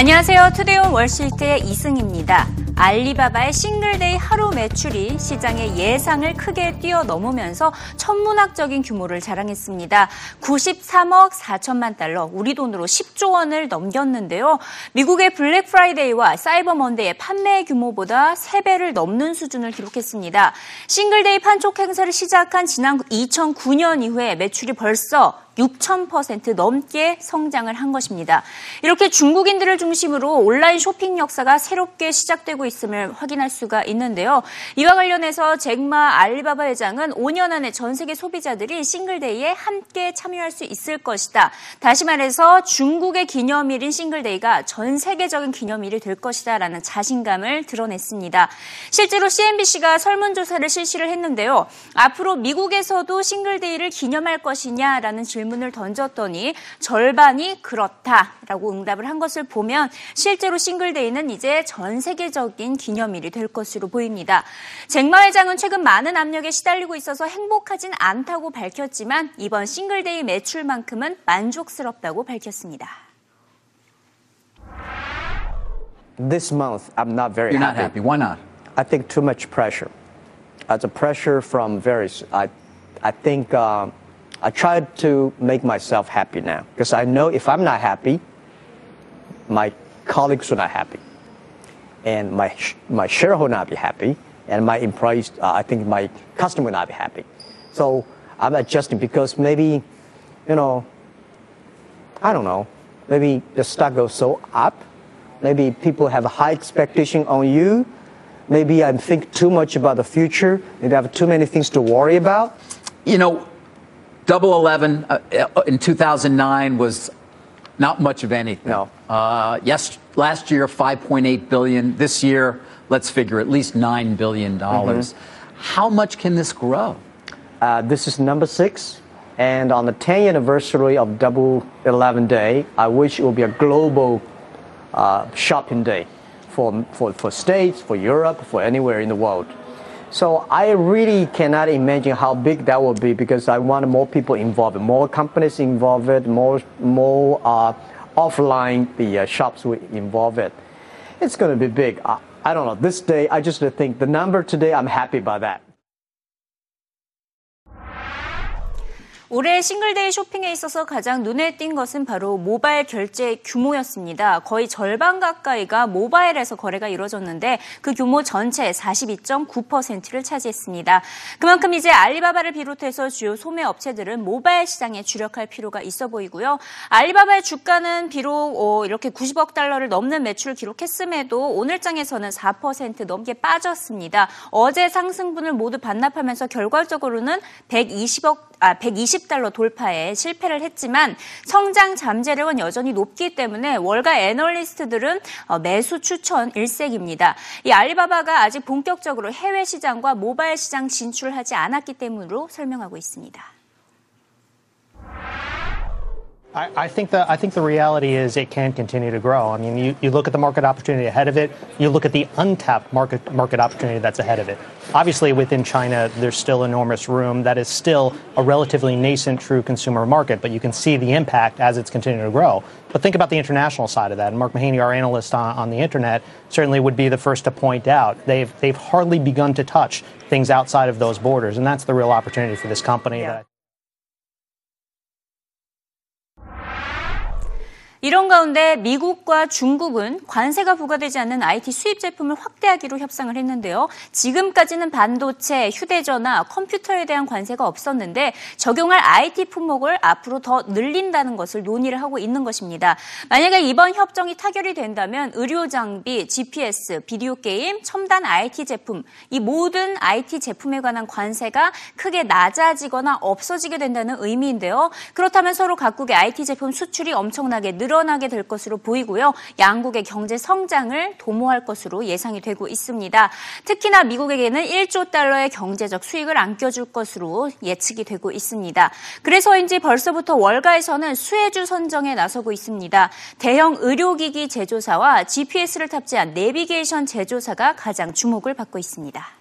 안녕하세요. Today on Wall Street의 이승입니다. 알리바바의 싱글데이 하루 매출이 시장의 예상을 크게 뛰어넘으면서 천문학적인 규모를 자랑했습니다. 93억 4천만 달러, 우리 돈으로 10조 원을 넘겼는데요. 미국의 블랙 프라이데이와 사이버 먼데이의 판매 규모보다 3배를 넘는 수준을 기록했습니다. 싱글데이 판촉 행사를 시작한 지난 2009년 이후에 매출이 벌써 6,000% 넘게 성장을 한 것입니다. 이렇게 중국인들을 중심으로 온라인 쇼핑 역사가 새롭게 시작되고 있음을 확인할 수가 있는데요. 이와 관련해서 잭마 알리바바 회장은 5년 안에 전 세계 소비자들이 싱글데이에 함께 참여할 수 있을 것이다. 다시 말해서 중국의 기념일인 싱글데이가 전 세계적인 기념일이 될 것이다라는 자신감을 드러냈습니다. 실제로 CNBC가 설문조사를 실시를 했는데요. 앞으로 미국에서도 싱글데이를 기념할 것이냐라는 질문 질문을 던졌더니 절반이 그렇다라고 응답을 한 것을 보면 실제로 싱글데이는 이제 전 세계적인 기념일이 될 것으로 보입니다. 잭마 회장은 최근 많은 압력에 시달리고 있어서 행복하진 않다고 밝혔지만 이번 싱글데이 매출만큼은 만족스럽다고 밝혔습니다. This month, I'm not very You're happy. not happy. Why not? I think too much pressure. As a pressure from various, I, I think um, I try to make myself happy now because I know if I'm not happy, my colleagues are not happy, and my my shareholder not be happy, and my employees, uh, I think my customer will not be happy. So I'm adjusting because maybe, you know, I don't know, maybe the stock goes so up, maybe people have a high expectation on you. Maybe I think too much about the future. Maybe I have too many things to worry about. You know, Double Eleven uh, uh, in 2009 was not much of anything. No. Uh, yes, last year 5.8 billion. This year, let's figure at least nine billion dollars. Mm-hmm. How much can this grow? Uh, this is number six, and on the 10th anniversary of Double Eleven Day, I wish it will be a global uh, shopping day for, for for states, for Europe, for anywhere in the world. So I really cannot imagine how big that will be because I want more people involved, more companies involved, more more uh, offline the uh, shops will involve it. It's going to be big. I, I don't know. This day, I just think the number today, I'm happy about that. 올해 싱글데이 쇼핑에 있어서 가장 눈에 띈 것은 바로 모바일 결제 규모였습니다. 거의 절반 가까이가 모바일에서 거래가 이루어졌는데 그 규모 전체 42.9%를 차지했습니다. 그만큼 이제 알리바바를 비롯해서 주요 소매 업체들은 모바일 시장에 주력할 필요가 있어 보이고요. 알리바바의 주가는 비록 어, 이렇게 90억 달러를 넘는 매출을 기록했음에도 오늘장에서는 4% 넘게 빠졌습니다. 어제 상승분을 모두 반납하면서 결과적으로는 120억 아, 120달러 돌파에 실패를 했지만 성장 잠재력은 여전히 높기 때문에 월가 애널리스트들은 어, 매수 추천 일색입니다. 이 알리바바가 아직 본격적으로 해외 시장과 모바일 시장 진출하지 않았기 때문으로 설명하고 있습니다. I, I, think the I think the reality is it can continue to grow. I mean, you, you look at the market opportunity ahead of it. You look at the untapped market market opportunity that's ahead of it. Obviously, within China, there's still enormous room. That is still a relatively nascent true consumer market, but you can see the impact as it's continuing to grow. But think about the international side of that. And Mark Mahaney, our analyst on, on the internet, certainly would be the first to point out they've they've hardly begun to touch things outside of those borders, and that's the real opportunity for this company. Yeah. 이런 가운데 미국과 중국은 관세가 부과되지 않는 IT 수입 제품을 확대하기로 협상을 했는데요. 지금까지는 반도체, 휴대전화, 컴퓨터에 대한 관세가 없었는데 적용할 IT 품목을 앞으로 더 늘린다는 것을 논의를 하고 있는 것입니다. 만약에 이번 협정이 타결이 된다면 의료 장비, GPS, 비디오 게임, 첨단 IT 제품 이 모든 IT 제품에 관한 관세가 크게 낮아지거나 없어지게 된다는 의미인데요. 그렇다면 서로 각국의 IT 제품 수출이 엄청나게 늘 늘어나게 될 것으로 보이고요. 양국의 경제 성장을 도모할 것으로 예상이 되고 있습니다. 특히나 미국에게는 1조 달러의 경제적 수익을 안겨줄 것으로 예측이 되고 있습니다. 그래서인지 벌써부터 월가에서는 수혜주 선정에 나서고 있습니다. 대형 의료기기 제조사와 GPS를 탑재한 내비게이션 제조사가 가장 주목을 받고 있습니다.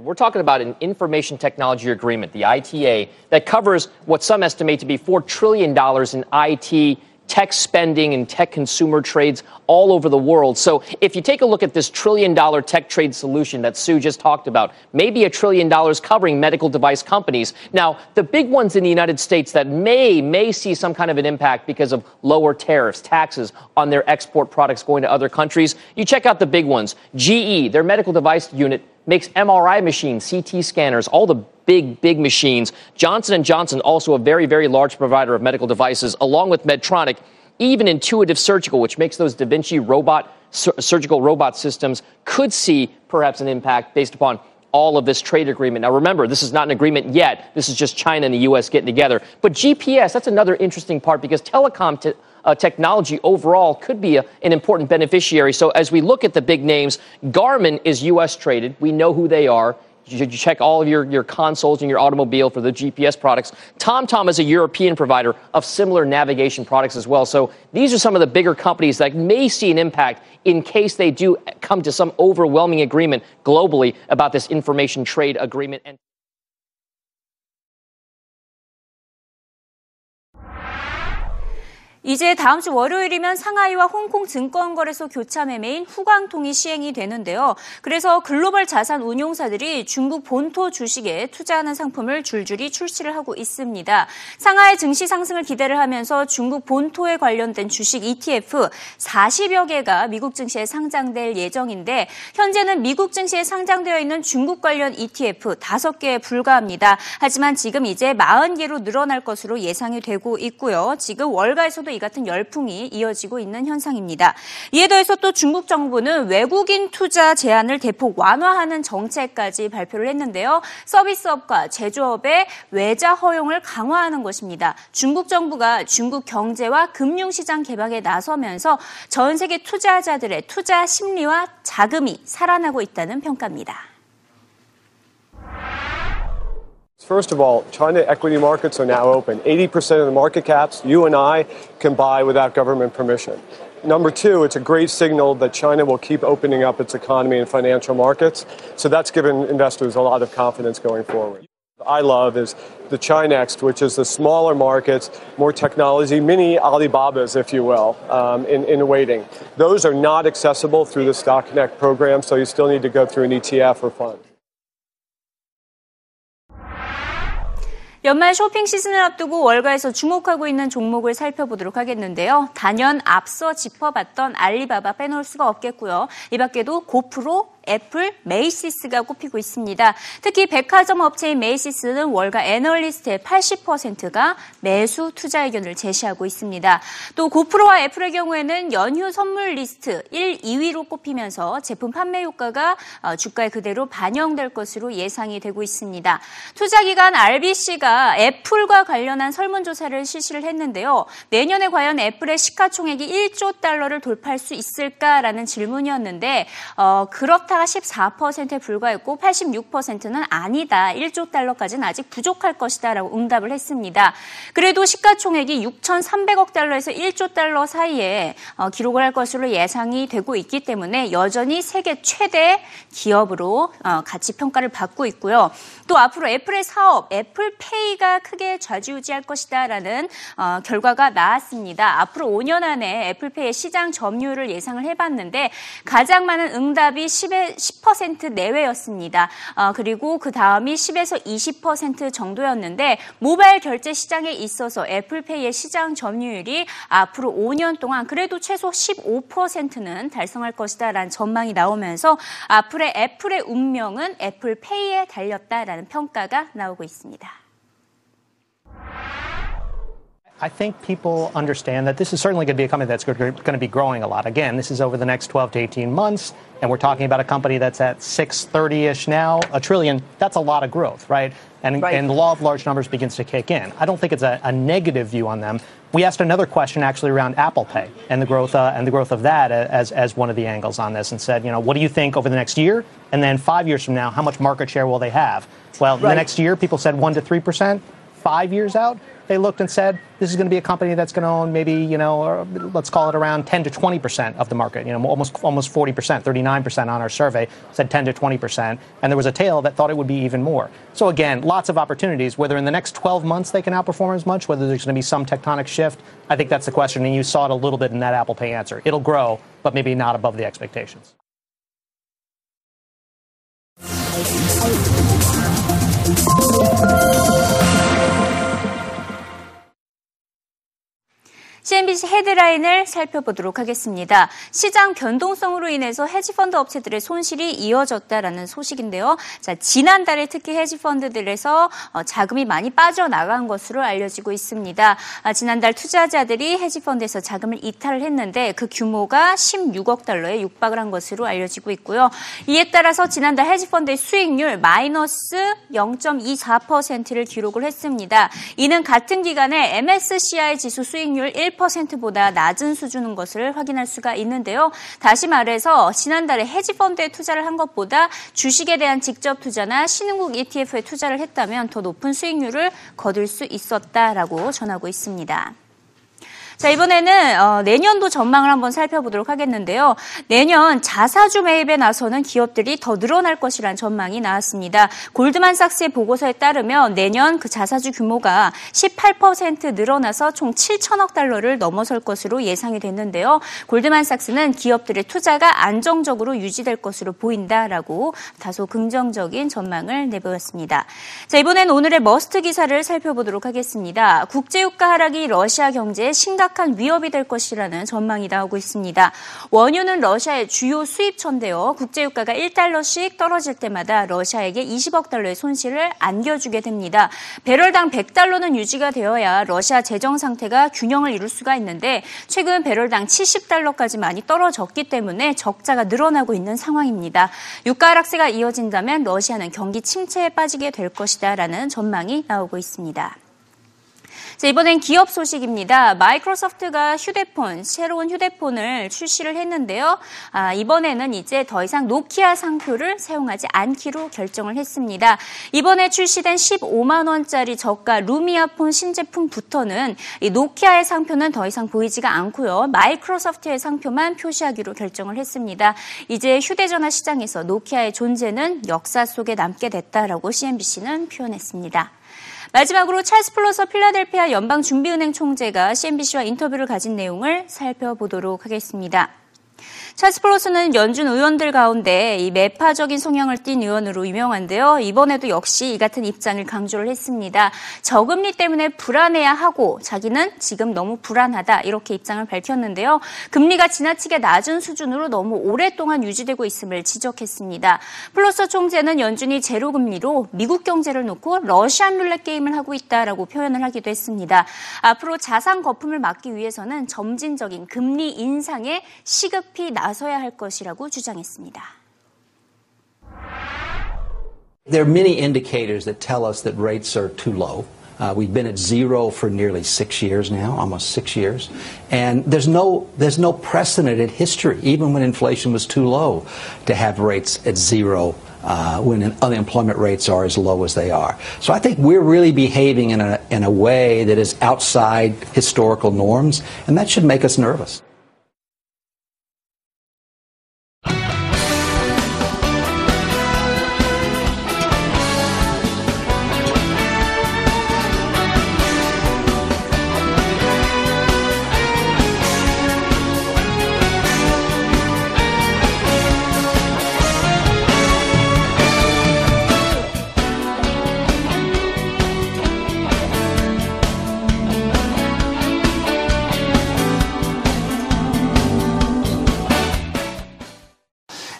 We're talking about an information technology agreement, the ITA, that covers what some estimate to be $4 trillion in IT tech spending and tech consumer trades all over the world. So if you take a look at this trillion dollar tech trade solution that Sue just talked about, maybe a trillion dollars covering medical device companies. Now, the big ones in the United States that may, may see some kind of an impact because of lower tariffs, taxes on their export products going to other countries, you check out the big ones. GE, their medical device unit makes MRI machines, CT scanners, all the big, big machines. Johnson & Johnson, also a very, very large provider of medical devices, along with Medtronic, even Intuitive Surgical, which makes those Da Vinci robot, surgical robot systems, could see perhaps an impact based upon all of this trade agreement. Now, remember, this is not an agreement yet. This is just China and the U.S. getting together. But GPS, that's another interesting part because telecom uh, technology overall could be a, an important beneficiary. So, as we look at the big names, Garmin is U.S. traded. We know who they are. You check all of your, your consoles and your automobile for the GPS products. TomTom is a European provider of similar navigation products as well. So these are some of the bigger companies that may see an impact in case they do come to some overwhelming agreement globally about this information trade agreement. And 이제 다음 주 월요일이면 상하이와 홍콩 증권거래소 교차 매매인 후광통이 시행이 되는데요. 그래서 글로벌 자산 운용사들이 중국 본토 주식에 투자하는 상품을 줄줄이 출시를 하고 있습니다. 상하이 증시 상승을 기대를 하면서 중국 본토에 관련된 주식 ETF 40여 개가 미국 증시에 상장될 예정인데 현재는 미국 증시에 상장되어 있는 중국 관련 ETF 5개에 불과합니다. 하지만 지금 이제 40개로 늘어날 것으로 예상이 되고 있고요. 지금 월가에서도 이 같은 열풍이 이어지고 있는 현상입니다. 이에 더해서 또 중국 정부는 외국인 투자 제한을 대폭 완화하는 정책까지 발표를 했는데요. 서비스업과 제조업의 외자 허용을 강화하는 것입니다. 중국 정부가 중국 경제와 금융시장 개방에 나서면서 전 세계 투자자들의 투자 심리와 자금이 살아나고 있다는 평가입니다. First of all, China equity markets are now open. 80% of the market caps, you and I can buy without government permission. Number two, it's a great signal that China will keep opening up its economy and financial markets. So that's given investors a lot of confidence going forward. I love is the Chinext, which is the smaller markets, more technology, mini Alibabas, if you will, um, in, in waiting. Those are not accessible through the Stock Connect program, so you still need to go through an ETF or fund. 연말 쇼핑 시즌을 앞두고 월가에서 주목하고 있는 종목을 살펴보도록 하겠는데요. 단연 앞서 짚어봤던 알리바바 빼놓을 수가 없겠고요. 이 밖에도 고프로, 애플, 메이시스가 꼽히고 있습니다. 특히 백화점 업체인 메이시스는 월가 애널리스트의 80%가 매수 투자 의견을 제시하고 있습니다. 또 고프로와 애플의 경우에는 연휴 선물 리스트 1, 2위로 꼽히면서 제품 판매 효과가 어, 주가에 그대로 반영될 것으로 예상이 되고 있습니다. 투자기관 RBC가 애플과 관련한 설문조사를 실시를 했는데요. 내년에 과연 애플의 시가총액이 1조 달러를 돌파할 수 있을까라는 질문이었는데 어, 그렇 다 숫자가 14%에 불과했고 86%는 아니다. 1조 달러까지는 아직 부족할 것이다. 라고 응답을 했습니다. 그래도 시가총액이 6,300억 달러에서 1조 달러 사이에 어, 기록을 할 것으로 예상이 되고 있기 때문에 여전히 세계 최대 기업으로 어, 가치 평가를 받고 있고요. 또 앞으로 애플의 사업, 애플페이가 크게 좌지우지할 것이다라는 어, 결과가 나왔습니다. 앞으로 5년 안에 애플페이의 시장 점유율을 예상을 해봤는데 가장 많은 응답이 10에 10% 내외였습니다. 어, 그리고 그 다음이 10에서 20% 정도였는데 모바일 결제 시장에 있어서 애플페이의 시장 점유율이 앞으로 5년 동안 그래도 최소 15%는 달성할 것이다라는 전망이 나오면서 앞으로의 애플의 운명은 애플페이에 달렸다라는 평가가 나오고 있습니다. I think people understand that this is certainly going to be a company that's going to be growing a lot. Again, this is over the next 12 to 18 months, and we're talking about a company that's at 630-ish now, a trillion. That's a lot of growth, right? And, right. and the law of large numbers begins to kick in. I don't think it's a, a, negative view on them. We asked another question actually around Apple Pay and the growth uh, and the growth of that as as one of the angles on this, and said, you know, what do you think over the next year, and then five years from now, how much market share will they have? Well, right. the next year, people said one to three percent five years out, they looked and said, this is going to be a company that's going to own maybe, you know, let's call it around 10 to 20% of the market, you know, almost, almost 40%, 39% on our survey said 10 to 20%. And there was a tail that thought it would be even more. So again, lots of opportunities. Whether in the next 12 months they can outperform as much, whether there's going to be some tectonic shift, I think that's the question. And you saw it a little bit in that Apple Pay answer. It'll grow, but maybe not above the expectations. CNBC 헤드라인을 살펴보도록 하겠습니다. 시장 변동성으로 인해서 헤지펀드 업체들의 손실이 이어졌다라는 소식인데요. 자, 지난달에 특히 헤지펀드들에서 어, 자금이 많이 빠져나간 것으로 알려지고 있습니다. 아, 지난달 투자자들이 헤지펀드에서 자금을 이탈을 했는데 그 규모가 16억 달러에 육박을 한 것으로 알려지고 있고요. 이에 따라서 지난달 헤지펀드의 수익률 마이너스 0.24%를 기록을 했습니다. 이는 같은 기간에 MSCI 지수 수익률 1 1%보다 낮은 수준인 것을 확인할 수가 있는데요. 다시 말해서 지난달에 헤지펀드에 투자를 한 것보다 주식에 대한 직접 투자나 신흥국 ETF에 투자를 했다면 더 높은 수익률을 거둘 수 있었다라고 전하고 있습니다. 자, 이번에는 어, 내년도 전망을 한번 살펴보도록 하겠는데요. 내년 자사주 매입에 나서는 기업들이 더 늘어날 것이라는 전망이 나왔습니다. 골드만삭스의 보고서에 따르면 내년 그 자사주 규모가 18% 늘어나서 총 7천억 달러를 넘어설 것으로 예상이 됐는데요. 골드만삭스는 기업들의 투자가 안정적으로 유지될 것으로 보인다라고 다소 긍정적인 전망을 내보였습니다. 자, 이번엔 오늘의 must 기사를 살펴보도록 하겠습니다. 국제유가 하락이 러시아 경제에 심각 심각한 위협이 될 것이라는 전망이 나오고 있습니다. 원유는 러시아의 주요 수입처인데요. 국제유가가 1달러씩 떨어질 때마다 러시아에게 20억 달러의 손실을 안겨주게 됩니다. 배럴당 100달러는 유지가 되어야 러시아 재정 상태가 균형을 이룰 수가 있는데 최근 배럴당 70달러까지 많이 떨어졌기 때문에 적자가 늘어나고 있는 상황입니다. 유가 하락세가 이어진다면 러시아는 경기 침체에 빠지게 될 것이다라는 전망이 나오고 있습니다. 자, 이번엔 기업 소식입니다. 마이크로소프트가 휴대폰, 새로운 휴대폰을 출시를 했는데요. 아, 이번에는 이제 더 이상 노키아 상표를 사용하지 않기로 결정을 했습니다. 이번에 출시된 15만 원짜리 저가 루미아폰 신제품부터는 이 노키아의 상표는 더 이상 보이지가 않고요. 마이크로소프트의 상표만 표시하기로 결정을 했습니다. 이제 휴대전화 시장에서 노키아의 존재는 역사 속에 남게 됐다라고 CNBC는 표현했습니다. 마지막으로 찰스 플로서 필라델피아 연방준비은행 총재가 CNBC와 인터뷰를 가진 내용을 살펴보도록 하겠습니다. 찰스 플로서는 연준 위원들 가운데 이 매파적인 성향을 띤 위원으로 유명한데요. 이번에도 역시 이 같은 입장을 강조를 했습니다. 저금리 때문에 불안해야 하고 자기는 지금 너무 불안하다 이렇게 입장을 밝혔는데요. 금리가 지나치게 낮은 수준으로 너무 오랫동안 유지되고 있음을 지적했습니다. 플로서 총재는 연준이 제로 금리로 미국 경제를 놓고 러시안 룰렛 게임을 하고 있다라고 표현을 하기도 했습니다. 앞으로 자산 거품을 막기 위해서는 점진적인 금리 인상에 시급 히 나서야 할 것이라고 주장했습니다. There are many indicators that tell us that rates are too low. Uh, we've been at zero for nearly six years now, almost six years, and there's no there's no precedent in history, even when inflation was too low, to have rates at zero uh, when unemployment rates are as low as they are. So I think we're really behaving in a in a way that is outside historical norms, and that should make us nervous.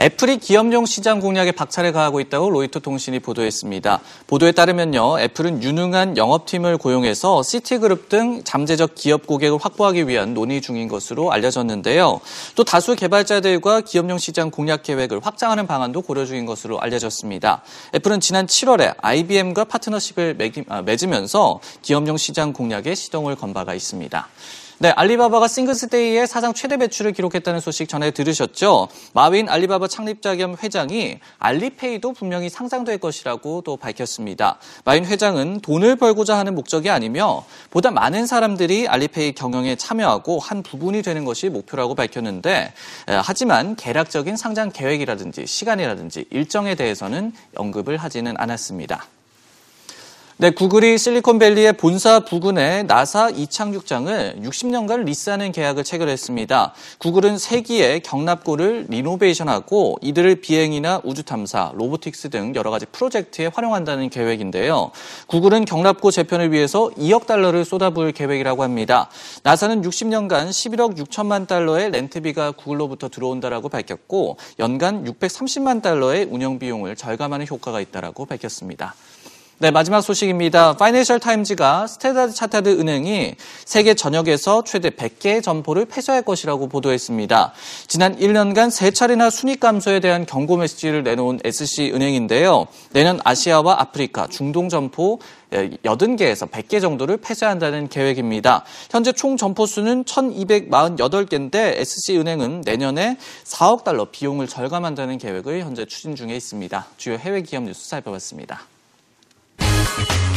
애플이 기업용 시장 공략에 박차를 가하고 있다고 로이터 통신이 보도했습니다. 보도에 따르면요, 애플은 유능한 영업팀을 고용해서 시티그룹 등 잠재적 기업 고객을 확보하기 위한 논의 중인 것으로 알려졌는데요. 또 다수 개발자들과 기업용 시장 공략 계획을 확장하는 방안도 고려 중인 것으로 알려졌습니다. 애플은 지난 7월에 IBM과 파트너십을 아, 맺으면서 기업용 시장 공략에 시동을 건 바가 있습니다. 네, 알리바바가 싱글스데이에 사상 최대 매출을 기록했다는 소식 전해 들으셨죠? 마윈 알리바바 창립자 겸 회장이 알리페이도 분명히 상장될 것이라고 또 밝혔습니다. 마윈 회장은 돈을 벌고자 하는 목적이 아니며 보다 많은 사람들이 알리페이 경영에 참여하고 한 부분이 되는 것이 목표라고 밝혔는데 하지만 개략적인 상장 계획이라든지 시간이라든지 일정에 대해서는 언급을 하지는 않았습니다. 네, 구글이 실리콘밸리의 본사 부근에 나사 이착륙장을 60년간 리스하는 계약을 체결했습니다. 구글은 3기의 격납고를 리노베이션하고 이들을 비행이나 우주 탐사, robotics 등 여러 가지 프로젝트에 활용한다는 계획인데요. 구글은 격납고 재편을 위해서 2억 달러를 쏟아부을 계획이라고 합니다. 나사는 60년간 11억 6천만 달러의 렌트비가 구글로부터 들어온다라고 밝혔고 연간 630만 달러의 운영 비용을 절감하는 효과가 있다라고 밝혔습니다. 네, 마지막 소식입니다. 파이낸셜 타임즈가 스탠다드 차타드 은행이 세계 전역에서 최대 100개의 점포를 폐쇄할 것이라고 보도했습니다. 지난 1년간 세 차례나 순익 감소에 대한 경고 메시지를 내놓은 SC 은행인데요. 내년 아시아와 아프리카, 중동 점포 80개에서 100개 정도를 폐쇄한다는 계획입니다. 현재 총 점포 수는 1248개인데 SC은행은 내년에 4억 달러 비용을 절감한다는 계획을 현재 추진 중에 있습니다. 주요 해외 기업 뉴스 살펴봤습니다. Thank you.